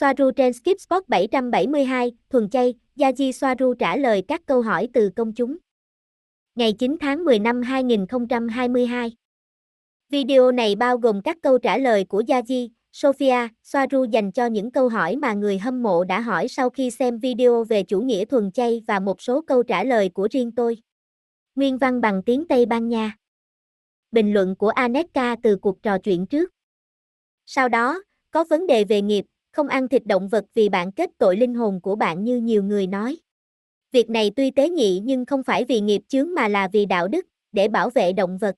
Soaru trên Skip Spot 772, thuần chay, Yaji Soaru trả lời các câu hỏi từ công chúng. Ngày 9 tháng 10 năm 2022. Video này bao gồm các câu trả lời của Yaji, Sophia, Soaru dành cho những câu hỏi mà người hâm mộ đã hỏi sau khi xem video về chủ nghĩa thuần chay và một số câu trả lời của riêng tôi. Nguyên văn bằng tiếng Tây Ban Nha. Bình luận của Aneka từ cuộc trò chuyện trước. Sau đó, có vấn đề về nghiệp, không ăn thịt động vật vì bạn kết tội linh hồn của bạn như nhiều người nói. Việc này tuy tế nhị nhưng không phải vì nghiệp chướng mà là vì đạo đức, để bảo vệ động vật.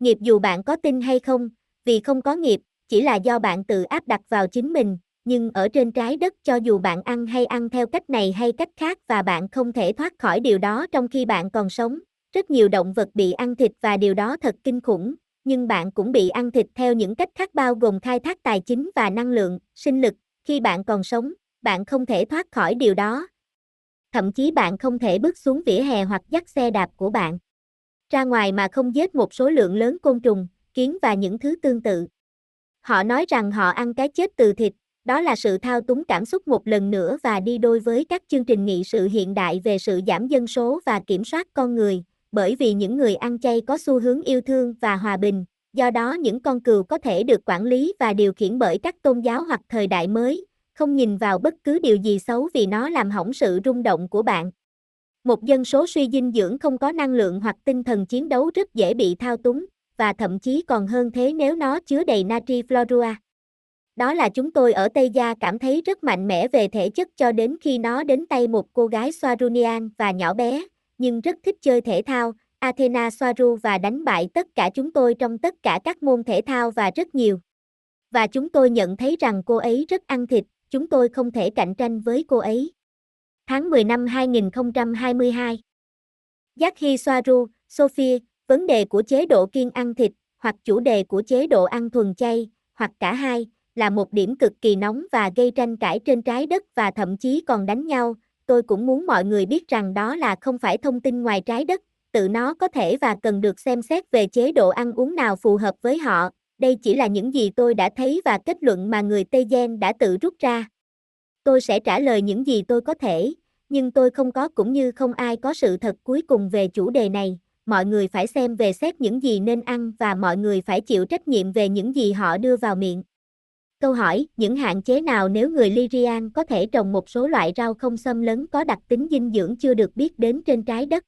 Nghiệp dù bạn có tin hay không, vì không có nghiệp, chỉ là do bạn tự áp đặt vào chính mình, nhưng ở trên trái đất cho dù bạn ăn hay ăn theo cách này hay cách khác và bạn không thể thoát khỏi điều đó trong khi bạn còn sống. Rất nhiều động vật bị ăn thịt và điều đó thật kinh khủng, nhưng bạn cũng bị ăn thịt theo những cách khác bao gồm khai thác tài chính và năng lượng, sinh lực, khi bạn còn sống, bạn không thể thoát khỏi điều đó. Thậm chí bạn không thể bước xuống vỉa hè hoặc dắt xe đạp của bạn. Ra ngoài mà không giết một số lượng lớn côn trùng, kiến và những thứ tương tự. Họ nói rằng họ ăn cái chết từ thịt, đó là sự thao túng cảm xúc một lần nữa và đi đôi với các chương trình nghị sự hiện đại về sự giảm dân số và kiểm soát con người, bởi vì những người ăn chay có xu hướng yêu thương và hòa bình, do đó những con cừu có thể được quản lý và điều khiển bởi các tôn giáo hoặc thời đại mới, không nhìn vào bất cứ điều gì xấu vì nó làm hỏng sự rung động của bạn. Một dân số suy dinh dưỡng không có năng lượng hoặc tinh thần chiến đấu rất dễ bị thao túng, và thậm chí còn hơn thế nếu nó chứa đầy natri florua. Đó là chúng tôi ở Tây Gia cảm thấy rất mạnh mẽ về thể chất cho đến khi nó đến tay một cô gái Swarunian và nhỏ bé, nhưng rất thích chơi thể thao, Athena Soaru và đánh bại tất cả chúng tôi trong tất cả các môn thể thao và rất nhiều. Và chúng tôi nhận thấy rằng cô ấy rất ăn thịt, chúng tôi không thể cạnh tranh với cô ấy. Tháng 10 năm 2022 Yaki Soaru, Sophie, vấn đề của chế độ kiêng ăn thịt, hoặc chủ đề của chế độ ăn thuần chay, hoặc cả hai, là một điểm cực kỳ nóng và gây tranh cãi trên trái đất và thậm chí còn đánh nhau. Tôi cũng muốn mọi người biết rằng đó là không phải thông tin ngoài trái đất, tự nó có thể và cần được xem xét về chế độ ăn uống nào phù hợp với họ. Đây chỉ là những gì tôi đã thấy và kết luận mà người Tây Gen đã tự rút ra. Tôi sẽ trả lời những gì tôi có thể, nhưng tôi không có cũng như không ai có sự thật cuối cùng về chủ đề này. Mọi người phải xem về xét những gì nên ăn và mọi người phải chịu trách nhiệm về những gì họ đưa vào miệng. Câu hỏi, những hạn chế nào nếu người Lyrian có thể trồng một số loại rau không xâm lấn có đặc tính dinh dưỡng chưa được biết đến trên trái đất?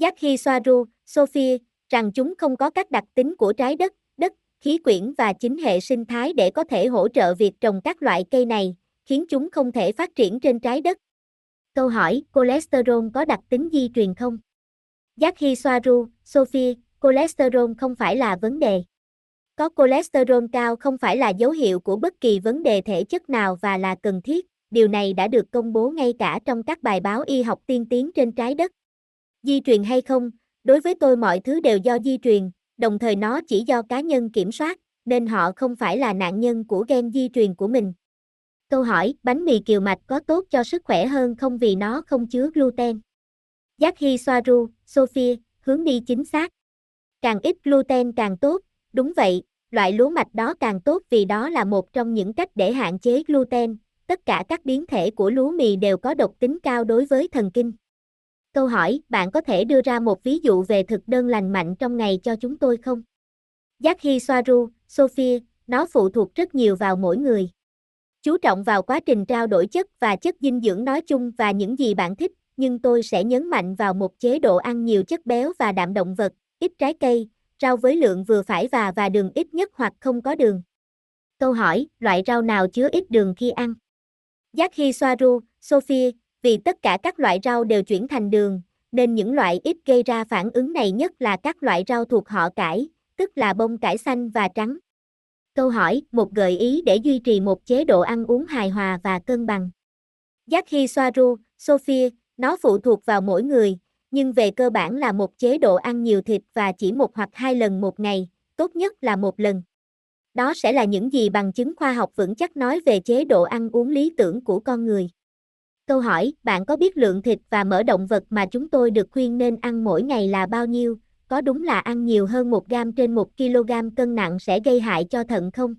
Yaki Soaru, Sophie, rằng chúng không có các đặc tính của trái đất, đất, khí quyển và chính hệ sinh thái để có thể hỗ trợ việc trồng các loại cây này, khiến chúng không thể phát triển trên trái đất. Câu hỏi, cholesterol có đặc tính di truyền không? Yaki Soaru, Sophie, cholesterol không phải là vấn đề. Có cholesterol cao không phải là dấu hiệu của bất kỳ vấn đề thể chất nào và là cần thiết, điều này đã được công bố ngay cả trong các bài báo y học tiên tiến trên trái đất. Di truyền hay không, đối với tôi mọi thứ đều do di truyền, đồng thời nó chỉ do cá nhân kiểm soát, nên họ không phải là nạn nhân của gen di truyền của mình. Câu hỏi, bánh mì kiều mạch có tốt cho sức khỏe hơn không vì nó không chứa gluten? Yaki Soaru, Sophia, hướng đi chính xác. Càng ít gluten càng tốt, đúng vậy, loại lúa mạch đó càng tốt vì đó là một trong những cách để hạn chế gluten. Tất cả các biến thể của lúa mì đều có độc tính cao đối với thần kinh. Câu hỏi, bạn có thể đưa ra một ví dụ về thực đơn lành mạnh trong ngày cho chúng tôi không? Yaki Soaru, Sophia, nó phụ thuộc rất nhiều vào mỗi người. Chú trọng vào quá trình trao đổi chất và chất dinh dưỡng nói chung và những gì bạn thích, nhưng tôi sẽ nhấn mạnh vào một chế độ ăn nhiều chất béo và đạm động vật, ít trái cây, rau với lượng vừa phải và và đường ít nhất hoặc không có đường. Câu hỏi, loại rau nào chứa ít đường khi ăn? Yaki Soaru, Sophie, vì tất cả các loại rau đều chuyển thành đường, nên những loại ít gây ra phản ứng này nhất là các loại rau thuộc họ cải, tức là bông cải xanh và trắng. Câu hỏi, một gợi ý để duy trì một chế độ ăn uống hài hòa và cân bằng. Yaki Soaru, Sophie, nó phụ thuộc vào mỗi người, nhưng về cơ bản là một chế độ ăn nhiều thịt và chỉ một hoặc hai lần một ngày, tốt nhất là một lần. Đó sẽ là những gì bằng chứng khoa học vững chắc nói về chế độ ăn uống lý tưởng của con người. Câu hỏi, bạn có biết lượng thịt và mỡ động vật mà chúng tôi được khuyên nên ăn mỗi ngày là bao nhiêu? Có đúng là ăn nhiều hơn 1 gam trên 1 kg cân nặng sẽ gây hại cho thận không?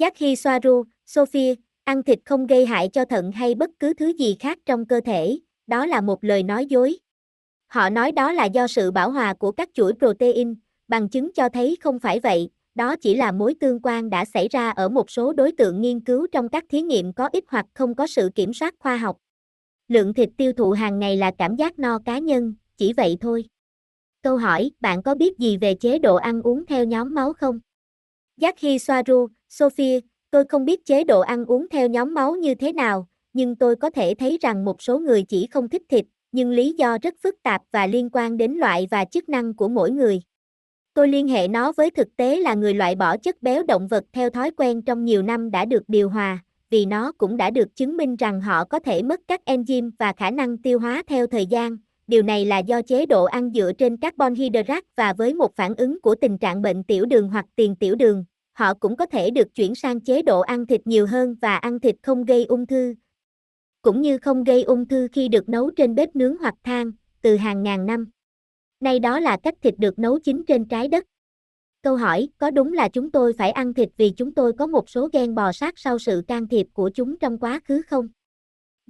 Yaki Soaru, Sophia, Ăn thịt không gây hại cho thận hay bất cứ thứ gì khác trong cơ thể, đó là một lời nói dối. Họ nói đó là do sự bảo hòa của các chuỗi protein, bằng chứng cho thấy không phải vậy, đó chỉ là mối tương quan đã xảy ra ở một số đối tượng nghiên cứu trong các thí nghiệm có ít hoặc không có sự kiểm soát khoa học. Lượng thịt tiêu thụ hàng ngày là cảm giác no cá nhân, chỉ vậy thôi. Câu hỏi, bạn có biết gì về chế độ ăn uống theo nhóm máu không? Jackie Soaru, Sophie, tôi không biết chế độ ăn uống theo nhóm máu như thế nào, nhưng tôi có thể thấy rằng một số người chỉ không thích thịt, nhưng lý do rất phức tạp và liên quan đến loại và chức năng của mỗi người. Tôi liên hệ nó với thực tế là người loại bỏ chất béo động vật theo thói quen trong nhiều năm đã được điều hòa, vì nó cũng đã được chứng minh rằng họ có thể mất các enzyme và khả năng tiêu hóa theo thời gian. Điều này là do chế độ ăn dựa trên carbon hydrate và với một phản ứng của tình trạng bệnh tiểu đường hoặc tiền tiểu đường, họ cũng có thể được chuyển sang chế độ ăn thịt nhiều hơn và ăn thịt không gây ung thư, cũng như không gây ung thư khi được nấu trên bếp nướng hoặc than, từ hàng ngàn năm. Nay đó là cách thịt được nấu chín trên trái đất. Câu hỏi, có đúng là chúng tôi phải ăn thịt vì chúng tôi có một số gen bò sát sau sự can thiệp của chúng trong quá khứ không?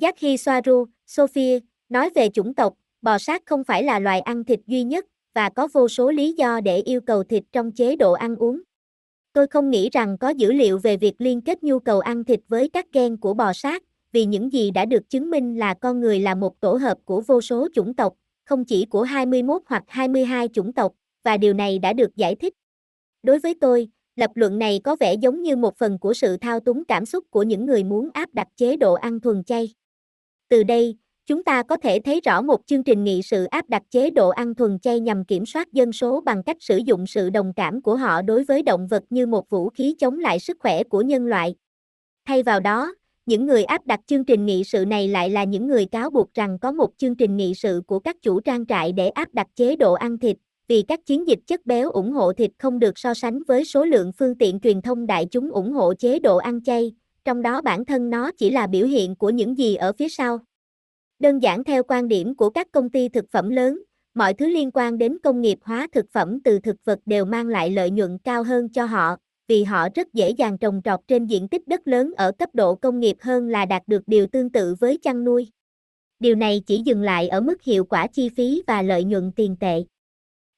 Jackie Soaru, Sophie, nói về chủng tộc, bò sát không phải là loài ăn thịt duy nhất, và có vô số lý do để yêu cầu thịt trong chế độ ăn uống. Tôi không nghĩ rằng có dữ liệu về việc liên kết nhu cầu ăn thịt với các gen của bò sát, vì những gì đã được chứng minh là con người là một tổ hợp của vô số chủng tộc, không chỉ của 21 hoặc 22 chủng tộc, và điều này đã được giải thích. Đối với tôi, lập luận này có vẻ giống như một phần của sự thao túng cảm xúc của những người muốn áp đặt chế độ ăn thuần chay. Từ đây, chúng ta có thể thấy rõ một chương trình nghị sự áp đặt chế độ ăn thuần chay nhằm kiểm soát dân số bằng cách sử dụng sự đồng cảm của họ đối với động vật như một vũ khí chống lại sức khỏe của nhân loại. Thay vào đó, những người áp đặt chương trình nghị sự này lại là những người cáo buộc rằng có một chương trình nghị sự của các chủ trang trại để áp đặt chế độ ăn thịt, vì các chiến dịch chất béo ủng hộ thịt không được so sánh với số lượng phương tiện truyền thông đại chúng ủng hộ chế độ ăn chay, trong đó bản thân nó chỉ là biểu hiện của những gì ở phía sau. Đơn giản theo quan điểm của các công ty thực phẩm lớn, mọi thứ liên quan đến công nghiệp hóa thực phẩm từ thực vật đều mang lại lợi nhuận cao hơn cho họ, vì họ rất dễ dàng trồng trọt trên diện tích đất lớn ở cấp độ công nghiệp hơn là đạt được điều tương tự với chăn nuôi. Điều này chỉ dừng lại ở mức hiệu quả chi phí và lợi nhuận tiền tệ.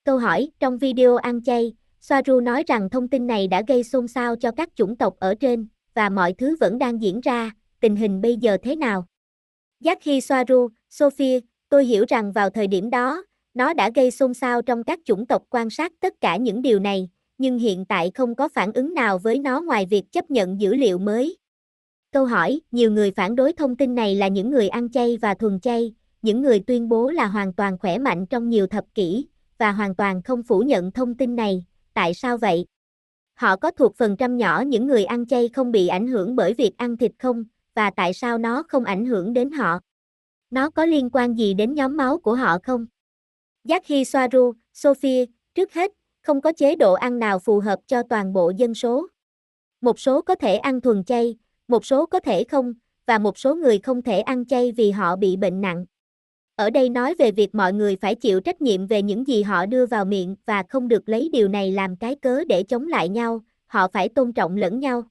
Câu hỏi, trong video ăn chay, Soaru nói rằng thông tin này đã gây xôn xao cho các chủng tộc ở trên, và mọi thứ vẫn đang diễn ra, tình hình bây giờ thế nào? Jackie Soaru, Sophie, tôi hiểu rằng vào thời điểm đó, nó đã gây xôn xao trong các chủng tộc quan sát tất cả những điều này, nhưng hiện tại không có phản ứng nào với nó ngoài việc chấp nhận dữ liệu mới. Câu hỏi, nhiều người phản đối thông tin này là những người ăn chay và thuần chay, những người tuyên bố là hoàn toàn khỏe mạnh trong nhiều thập kỷ, và hoàn toàn không phủ nhận thông tin này, tại sao vậy? Họ có thuộc phần trăm nhỏ những người ăn chay không bị ảnh hưởng bởi việc ăn thịt không, và tại sao nó không ảnh hưởng đến họ? Nó có liên quan gì đến nhóm máu của họ không? Jackie Soaru, Sophie, trước hết, không có chế độ ăn nào phù hợp cho toàn bộ dân số. Một số có thể ăn thuần chay, một số có thể không, và một số người không thể ăn chay vì họ bị bệnh nặng. Ở đây nói về việc mọi người phải chịu trách nhiệm về những gì họ đưa vào miệng và không được lấy điều này làm cái cớ để chống lại nhau, họ phải tôn trọng lẫn nhau.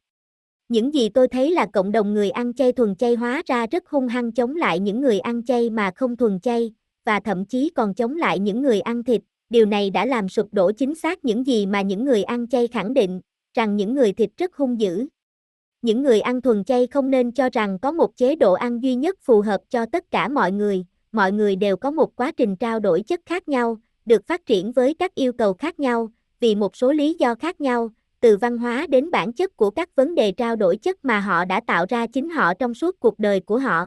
Những gì tôi thấy là cộng đồng người ăn chay thuần chay hóa ra rất hung hăng chống lại những người ăn chay mà không thuần chay, và thậm chí còn chống lại những người ăn thịt, điều này đã làm sụp đổ chính xác những gì mà những người ăn chay khẳng định, rằng những người thịt rất hung dữ. Những người ăn thuần chay không nên cho rằng có một chế độ ăn duy nhất phù hợp cho tất cả mọi người, mọi người đều có một quá trình trao đổi chất khác nhau, được phát triển với các yêu cầu khác nhau, vì một số lý do khác nhau, từ văn hóa đến bản chất của các vấn đề trao đổi chất mà họ đã tạo ra chính họ trong suốt cuộc đời của họ.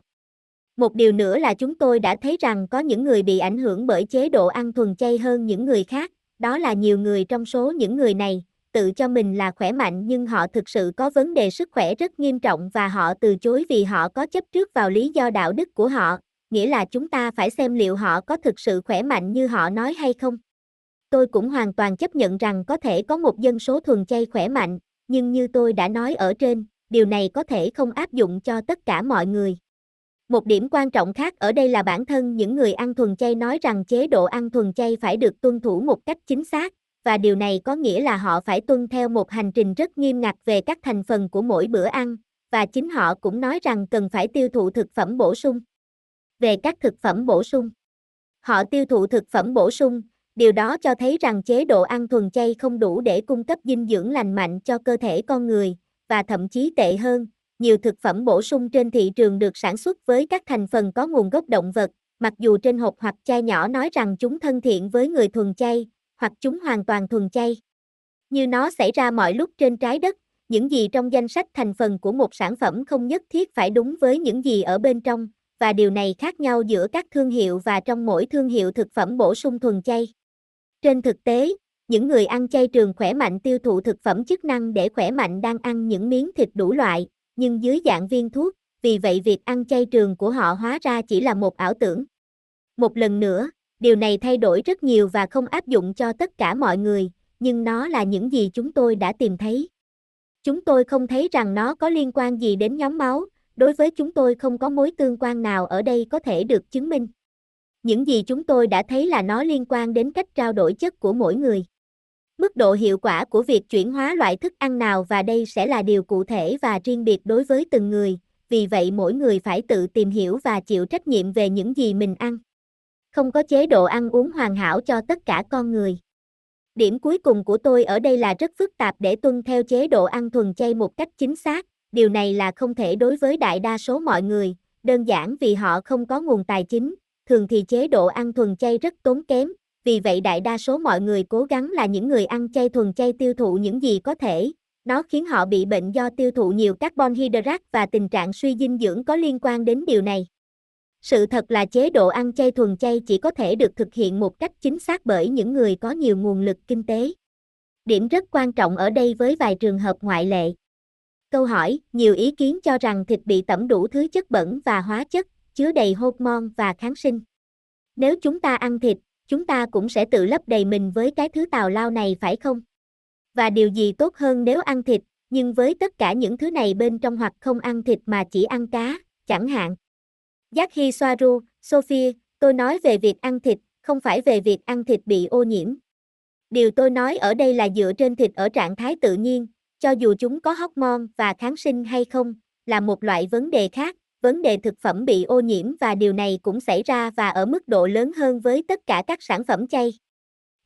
Một điều nữa là chúng tôi đã thấy rằng có những người bị ảnh hưởng bởi chế độ ăn thuần chay hơn những người khác, đó là nhiều người trong số những người này, tự cho mình là khỏe mạnh nhưng họ thực sự có vấn đề sức khỏe rất nghiêm trọng và họ từ chối vì họ có chấp trước vào lý do đạo đức của họ, nghĩa là chúng ta phải xem liệu họ có thực sự khỏe mạnh như họ nói hay không. Tôi cũng hoàn toàn chấp nhận rằng có thể có một dân số thuần chay khỏe mạnh, nhưng như tôi đã nói ở trên, điều này có thể không áp dụng cho tất cả mọi người. Một điểm quan trọng khác ở đây là bản thân những người ăn thuần chay nói rằng chế độ ăn thuần chay phải được tuân thủ một cách chính xác, và điều này có nghĩa là họ phải tuân theo một hành trình rất nghiêm ngặt về các thành phần của mỗi bữa ăn, và chính họ cũng nói rằng cần phải tiêu thụ thực phẩm bổ sung. Về các thực phẩm bổ sung, họ tiêu thụ thực phẩm bổ sung, điều đó cho thấy rằng chế độ ăn thuần chay không đủ để cung cấp dinh dưỡng lành mạnh cho cơ thể con người, và thậm chí tệ hơn, nhiều thực phẩm bổ sung trên thị trường được sản xuất với các thành phần có nguồn gốc động vật, mặc dù trên hộp hoặc chai nhỏ nói rằng chúng thân thiện với người thuần chay, hoặc chúng hoàn toàn thuần chay. Như nó xảy ra mọi lúc trên trái đất, những gì trong danh sách thành phần của một sản phẩm không nhất thiết phải đúng với những gì ở bên trong, và điều này khác nhau giữa các thương hiệu và trong mỗi thương hiệu thực phẩm bổ sung thuần chay. Trên thực tế, những người ăn chay trường khỏe mạnh tiêu thụ thực phẩm chức năng để khỏe mạnh đang ăn những miếng thịt đủ loại, nhưng dưới dạng viên thuốc, vì vậy việc ăn chay trường của họ hóa ra chỉ là một ảo tưởng. Một lần nữa, điều này thay đổi rất nhiều và không áp dụng cho tất cả mọi người, nhưng nó là những gì chúng tôi đã tìm thấy. Chúng tôi không thấy rằng nó có liên quan gì đến nhóm máu, đối với chúng tôi không có mối tương quan nào ở đây có thể được chứng minh. Những gì chúng tôi đã thấy là nó liên quan đến cách trao đổi chất của mỗi người. Mức độ hiệu quả của việc chuyển hóa loại thức ăn nào và đây sẽ là điều cụ thể và riêng biệt đối với từng người, vì vậy mỗi người phải tự tìm hiểu và chịu trách nhiệm về những gì mình ăn. Không có chế độ ăn uống hoàn hảo cho tất cả con người. Điểm cuối cùng của tôi ở đây là rất phức tạp để tuân theo chế độ ăn thuần chay một cách chính xác, điều này là không thể đối với đại đa số mọi người, đơn giản vì họ không có nguồn tài chính, thường thì chế độ ăn thuần chay rất tốn kém, vì vậy đại đa số mọi người cố gắng là những người ăn chay thuần chay tiêu thụ những gì có thể. Nó khiến họ bị bệnh do tiêu thụ nhiều carbon hydrate và tình trạng suy dinh dưỡng có liên quan đến điều này. Sự thật là chế độ ăn chay thuần chay chỉ có thể được thực hiện một cách chính xác bởi những người có nhiều nguồn lực kinh tế. Điểm rất quan trọng ở đây với vài trường hợp ngoại lệ. Câu hỏi, nhiều ý kiến cho rằng thịt bị tẩm đủ thứ chất bẩn và hóa chất, chứa đầy hormone và kháng sinh. Nếu chúng ta ăn thịt, chúng ta cũng sẽ tự lấp đầy mình với cái thứ tào lao này phải không? Và điều gì tốt hơn nếu ăn thịt, nhưng với tất cả những thứ này bên trong hoặc không ăn thịt mà chỉ ăn cá, chẳng hạn. Giác Hi Soaru, Sophie, tôi nói về việc ăn thịt, không phải về việc ăn thịt bị ô nhiễm. Điều tôi nói ở đây là dựa trên thịt ở trạng thái tự nhiên, cho dù chúng có hormone và kháng sinh hay không, là một loại vấn đề khác, vấn đề thực phẩm bị ô nhiễm và điều này cũng xảy ra và ở mức độ lớn hơn với tất cả các sản phẩm chay.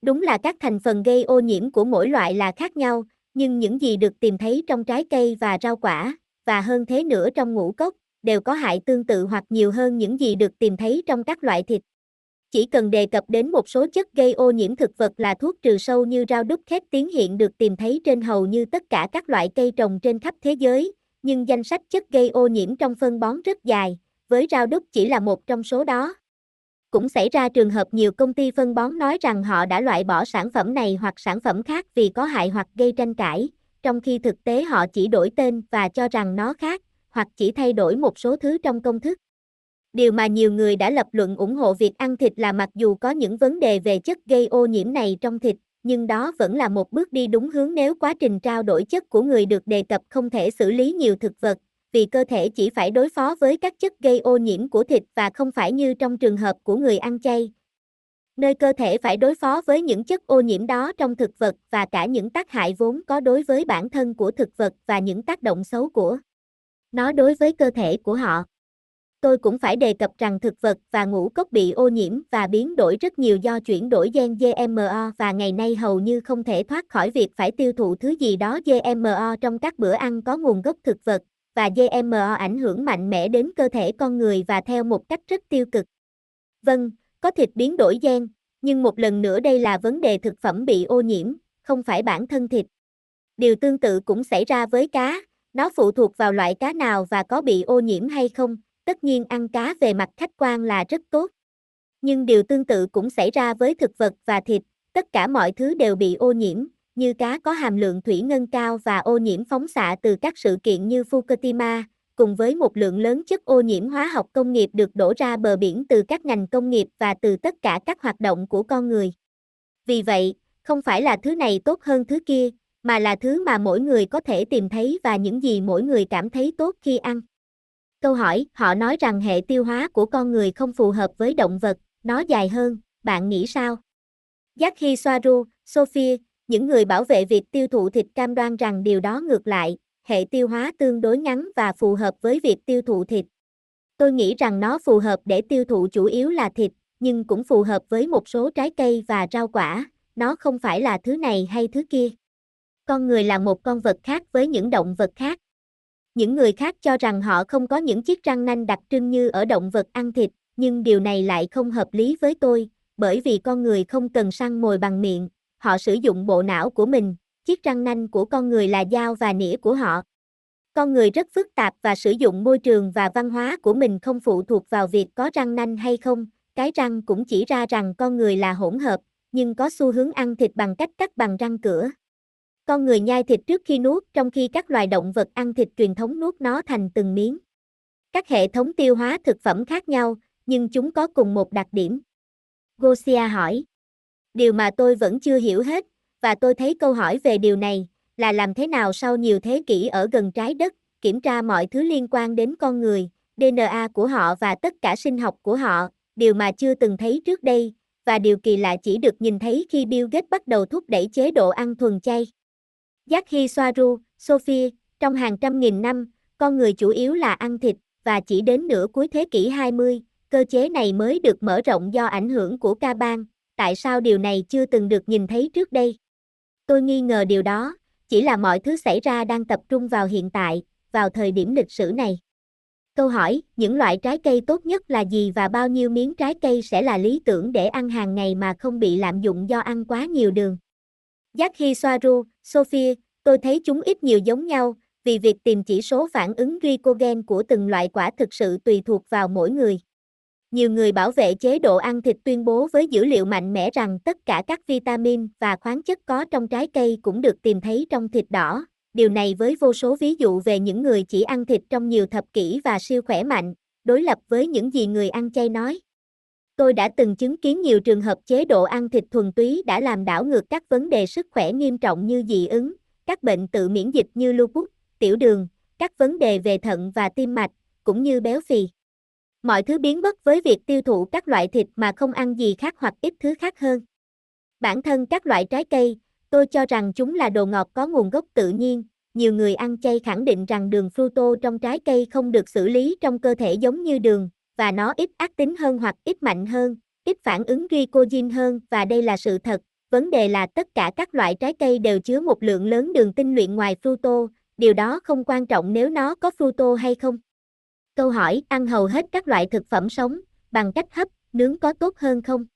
Đúng là các thành phần gây ô nhiễm của mỗi loại là khác nhau, nhưng những gì được tìm thấy trong trái cây và rau quả, và hơn thế nữa trong ngũ cốc, đều có hại tương tự hoặc nhiều hơn những gì được tìm thấy trong các loại thịt. Chỉ cần đề cập đến một số chất gây ô nhiễm thực vật là thuốc trừ sâu như rau đúc khét tiến hiện được tìm thấy trên hầu như tất cả các loại cây trồng trên khắp thế giới, nhưng danh sách chất gây ô nhiễm trong phân bón rất dài, với rau đúc chỉ là một trong số đó. Cũng xảy ra trường hợp nhiều công ty phân bón nói rằng họ đã loại bỏ sản phẩm này hoặc sản phẩm khác vì có hại hoặc gây tranh cãi, trong khi thực tế họ chỉ đổi tên và cho rằng nó khác, hoặc chỉ thay đổi một số thứ trong công thức. Điều mà nhiều người đã lập luận ủng hộ việc ăn thịt là mặc dù có những vấn đề về chất gây ô nhiễm này trong thịt, nhưng đó vẫn là một bước đi đúng hướng nếu quá trình trao đổi chất của người được đề cập không thể xử lý nhiều thực vật, vì cơ thể chỉ phải đối phó với các chất gây ô nhiễm của thịt và không phải như trong trường hợp của người ăn chay. Nơi cơ thể phải đối phó với những chất ô nhiễm đó trong thực vật và cả những tác hại vốn có đối với bản thân của thực vật và những tác động xấu của nó đối với cơ thể của họ. Tôi cũng phải đề cập rằng thực vật và ngũ cốc bị ô nhiễm và biến đổi rất nhiều do chuyển đổi gen GMO và ngày nay hầu như không thể thoát khỏi việc phải tiêu thụ thứ gì đó GMO trong các bữa ăn có nguồn gốc thực vật, và GMO ảnh hưởng mạnh mẽ đến cơ thể con người và theo một cách rất tiêu cực. Vâng, có thịt biến đổi gen, nhưng một lần nữa đây là vấn đề thực phẩm bị ô nhiễm, không phải bản thân thịt. Điều tương tự cũng xảy ra với cá, nó phụ thuộc vào loại cá nào và có bị ô nhiễm hay không, tất nhiên ăn cá về mặt khách quan là rất tốt. Nhưng điều tương tự cũng xảy ra với thực vật và thịt, tất cả mọi thứ đều bị ô nhiễm, như cá có hàm lượng thủy ngân cao và ô nhiễm phóng xạ từ các sự kiện như Fukushima, cùng với một lượng lớn chất ô nhiễm hóa học công nghiệp được đổ ra bờ biển từ các ngành công nghiệp và từ tất cả các hoạt động của con người. Vì vậy, không phải là thứ này tốt hơn thứ kia, mà là thứ mà mỗi người có thể tìm thấy và những gì mỗi người cảm thấy tốt khi ăn. Câu hỏi, họ nói rằng hệ tiêu hóa của con người không phù hợp với động vật, nó dài hơn, bạn nghĩ sao? Yaki Soaru, Sophie, những người bảo vệ việc tiêu thụ thịt cam đoan rằng điều đó ngược lại, hệ tiêu hóa tương đối ngắn và phù hợp với việc tiêu thụ thịt. Tôi nghĩ rằng nó phù hợp để tiêu thụ chủ yếu là thịt, nhưng cũng phù hợp với một số trái cây và rau quả, nó không phải là thứ này hay thứ kia. Con người là một con vật khác với những động vật khác. Những người khác cho rằng họ không có những chiếc răng nanh đặc trưng như ở động vật ăn thịt, nhưng điều này lại không hợp lý với tôi, bởi vì con người không cần săn mồi bằng miệng, họ sử dụng bộ não của mình, chiếc răng nanh của con người là dao và nĩa của họ. Con người rất phức tạp và sử dụng môi trường và văn hóa của mình không phụ thuộc vào việc có răng nanh hay không, cái răng cũng chỉ ra rằng con người là hỗn hợp, nhưng có xu hướng ăn thịt bằng cách cắt bằng răng cửa. Con người nhai thịt trước khi nuốt trong khi các loài động vật ăn thịt truyền thống nuốt nó thành từng miếng. Các hệ thống tiêu hóa thực phẩm khác nhau, nhưng chúng có cùng một đặc điểm. Gosia hỏi. Điều mà tôi vẫn chưa hiểu hết, và tôi thấy câu hỏi về điều này, là làm thế nào sau nhiều thế kỷ ở gần trái đất, kiểm tra mọi thứ liên quan đến con người, DNA của họ và tất cả sinh học của họ, điều mà chưa từng thấy trước đây, và điều kỳ lạ chỉ được nhìn thấy khi Bill Gates bắt đầu thúc đẩy chế độ ăn thuần chay. Jackie Soaru, Sophie, trong hàng trăm nghìn năm, con người chủ yếu là ăn thịt, và chỉ đến nửa cuối thế kỷ 20, cơ chế này mới được mở rộng do ảnh hưởng của ca bang. Tại sao điều này chưa từng được nhìn thấy trước đây? Tôi nghi ngờ điều đó, chỉ là mọi thứ xảy ra đang tập trung vào hiện tại, vào thời điểm lịch sử này. Câu hỏi, những loại trái cây tốt nhất là gì và bao nhiêu miếng trái cây sẽ là lý tưởng để ăn hàng ngày mà không bị lạm dụng do ăn quá nhiều đường? Jackie Soaru, Sophie, tôi thấy chúng ít nhiều giống nhau, vì việc tìm chỉ số phản ứng glycogen của từng loại quả thực sự tùy thuộc vào mỗi người. Nhiều người bảo vệ chế độ ăn thịt tuyên bố với dữ liệu mạnh mẽ rằng tất cả các vitamin và khoáng chất có trong trái cây cũng được tìm thấy trong thịt đỏ. Điều này với vô số ví dụ về những người chỉ ăn thịt trong nhiều thập kỷ và siêu khỏe mạnh, đối lập với những gì người ăn chay nói. Tôi đã từng chứng kiến nhiều trường hợp chế độ ăn thịt thuần túy đã làm đảo ngược các vấn đề sức khỏe nghiêm trọng như dị ứng, các bệnh tự miễn dịch như lupus, tiểu đường, các vấn đề về thận và tim mạch, cũng như béo phì. Mọi thứ biến mất với việc tiêu thụ các loại thịt mà không ăn gì khác hoặc ít thứ khác hơn. Bản thân các loại trái cây, tôi cho rằng chúng là đồ ngọt có nguồn gốc tự nhiên. Nhiều người ăn chay khẳng định rằng đường fructose trong trái cây không được xử lý trong cơ thể giống như đường, và nó ít ác tính hơn hoặc ít mạnh hơn, ít phản ứng glycogen hơn và đây là sự thật. Vấn đề là tất cả các loại trái cây đều chứa một lượng lớn đường tinh luyện ngoài fruto, điều đó không quan trọng nếu nó có fruto hay không. Câu hỏi, ăn hầu hết các loại thực phẩm sống, bằng cách hấp, nướng có tốt hơn không?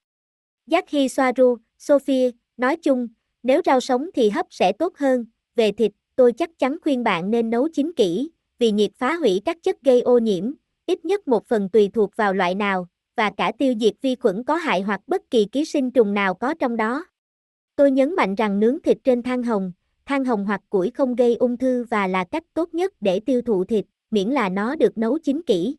Jackie Soaru, Sophia, nói chung, nếu rau sống thì hấp sẽ tốt hơn, về thịt, tôi chắc chắn khuyên bạn nên nấu chín kỹ, vì nhiệt phá hủy các chất gây ô nhiễm, ít nhất một phần tùy thuộc vào loại nào, và cả tiêu diệt vi khuẩn có hại hoặc bất kỳ ký sinh trùng nào có trong đó. Tôi nhấn mạnh rằng nướng thịt trên than hồng, than hồng hoặc củi không gây ung thư và là cách tốt nhất để tiêu thụ thịt miễn là nó được nấu chín kỹ.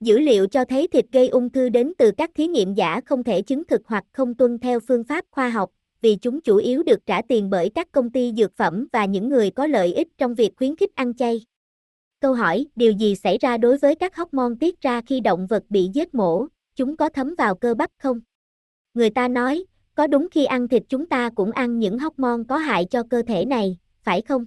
Dữ liệu cho thấy thịt gây ung thư đến từ các thí nghiệm giả không thể chứng thực hoặc không tuân theo phương pháp khoa học, vì chúng chủ yếu được trả tiền bởi các công ty dược phẩm và những người có lợi ích trong việc khuyến khích ăn chay. Câu hỏi, điều gì xảy ra đối với các hormone tiết ra khi động vật bị giết mổ, chúng có thấm vào cơ bắp không? Người ta nói, có đúng khi ăn thịt chúng ta cũng ăn những hormone có hại cho cơ thể này, phải không?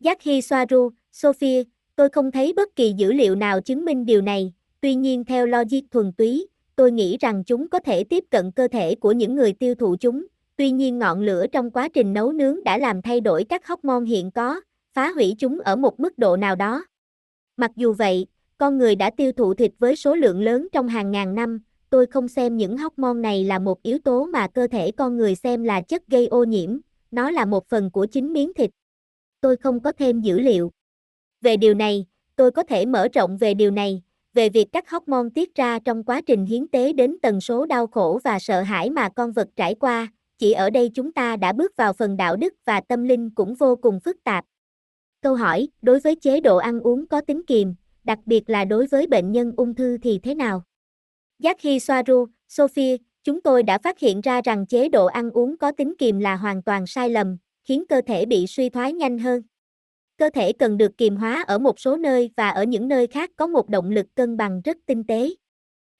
Jackie Soaru, Sophie, Tôi không thấy bất kỳ dữ liệu nào chứng minh điều này, tuy nhiên theo logic thuần túy, tôi nghĩ rằng chúng có thể tiếp cận cơ thể của những người tiêu thụ chúng, tuy nhiên ngọn lửa trong quá trình nấu nướng đã làm thay đổi các hormone hiện có, phá hủy chúng ở một mức độ nào đó. Mặc dù vậy, con người đã tiêu thụ thịt với số lượng lớn trong hàng ngàn năm, tôi không xem những hormone này là một yếu tố mà cơ thể con người xem là chất gây ô nhiễm, nó là một phần của chính miếng thịt. Tôi không có thêm dữ liệu. Về điều này, tôi có thể mở rộng về điều này, về việc các hormone tiết ra trong quá trình hiến tế đến tần số đau khổ và sợ hãi mà con vật trải qua, chỉ ở đây chúng ta đã bước vào phần đạo đức và tâm linh cũng vô cùng phức tạp. Câu hỏi, đối với chế độ ăn uống có tính kiềm, đặc biệt là đối với bệnh nhân ung thư thì thế nào? Jackie Soaru, Sophie, chúng tôi đã phát hiện ra rằng chế độ ăn uống có tính kiềm là hoàn toàn sai lầm, khiến cơ thể bị suy thoái nhanh hơn. Cơ thể cần được kiềm hóa ở một số nơi và ở những nơi khác có một động lực cân bằng rất tinh tế.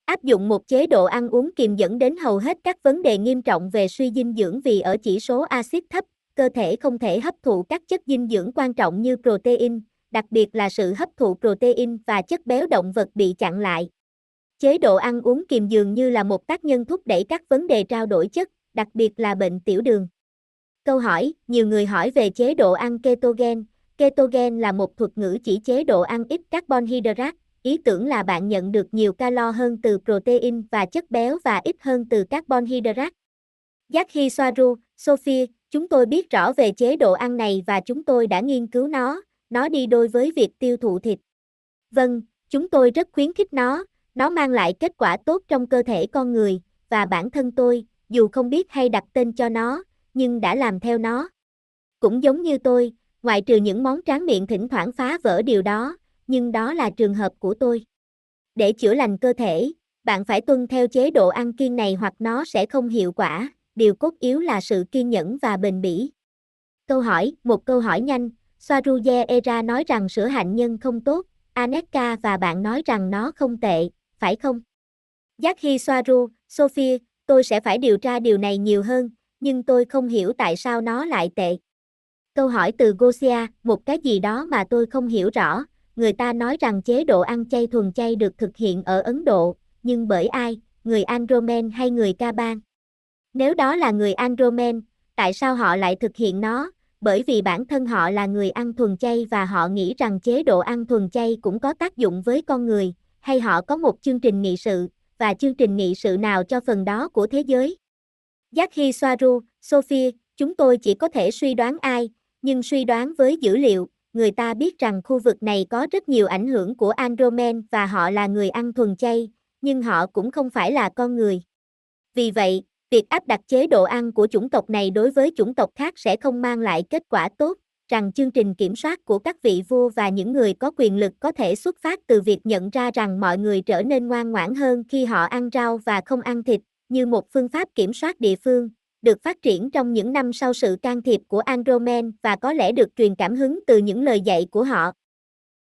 Áp dụng một chế độ ăn uống kiềm dẫn đến hầu hết các vấn đề nghiêm trọng về suy dinh dưỡng vì ở chỉ số axit thấp, cơ thể không thể hấp thụ các chất dinh dưỡng quan trọng như protein, đặc biệt là sự hấp thụ protein và chất béo động vật bị chặn lại. Chế độ ăn uống kiềm dường như là một tác nhân thúc đẩy các vấn đề trao đổi chất, đặc biệt là bệnh tiểu đường. Câu hỏi, nhiều người hỏi về chế độ ăn ketogen. Ketogen là một thuật ngữ chỉ chế độ ăn ít carbon hydrate, ý tưởng là bạn nhận được nhiều calo hơn từ protein và chất béo và ít hơn từ carbon hydrate. Yaki Soaru, Sophie, chúng tôi biết rõ về chế độ ăn này và chúng tôi đã nghiên cứu nó, nó đi đôi với việc tiêu thụ thịt. Vâng, chúng tôi rất khuyến khích nó, nó mang lại kết quả tốt trong cơ thể con người, và bản thân tôi, dù không biết hay đặt tên cho nó, nhưng đã làm theo nó. Cũng giống như tôi, ngoại trừ những món tráng miệng thỉnh thoảng phá vỡ điều đó, nhưng đó là trường hợp của tôi. Để chữa lành cơ thể, bạn phải tuân theo chế độ ăn kiêng này hoặc nó sẽ không hiệu quả, điều cốt yếu là sự kiên nhẫn và bền bỉ. Câu hỏi, một câu hỏi nhanh, Soaruje Era nói rằng sữa hạnh nhân không tốt, Aneka và bạn nói rằng nó không tệ, phải không? Yaki Soaru, Sophie, tôi sẽ phải điều tra điều này nhiều hơn, nhưng tôi không hiểu tại sao nó lại tệ. Câu hỏi từ Gosia, một cái gì đó mà tôi không hiểu rõ, người ta nói rằng chế độ ăn chay thuần chay được thực hiện ở Ấn Độ, nhưng bởi ai, người Andromen hay người Kaban? Nếu đó là người Andromen, tại sao họ lại thực hiện nó? Bởi vì bản thân họ là người ăn thuần chay và họ nghĩ rằng chế độ ăn thuần chay cũng có tác dụng với con người, hay họ có một chương trình nghị sự, và chương trình nghị sự nào cho phần đó của thế giới? Yaki Soaru, Sophie, chúng tôi chỉ có thể suy đoán ai, nhưng suy đoán với dữ liệu, người ta biết rằng khu vực này có rất nhiều ảnh hưởng của Andromen và họ là người ăn thuần chay, nhưng họ cũng không phải là con người. Vì vậy, việc áp đặt chế độ ăn của chủng tộc này đối với chủng tộc khác sẽ không mang lại kết quả tốt, rằng chương trình kiểm soát của các vị vua và những người có quyền lực có thể xuất phát từ việc nhận ra rằng mọi người trở nên ngoan ngoãn hơn khi họ ăn rau và không ăn thịt, như một phương pháp kiểm soát địa phương, được phát triển trong những năm sau sự can thiệp của Andromen và có lẽ được truyền cảm hứng từ những lời dạy của họ.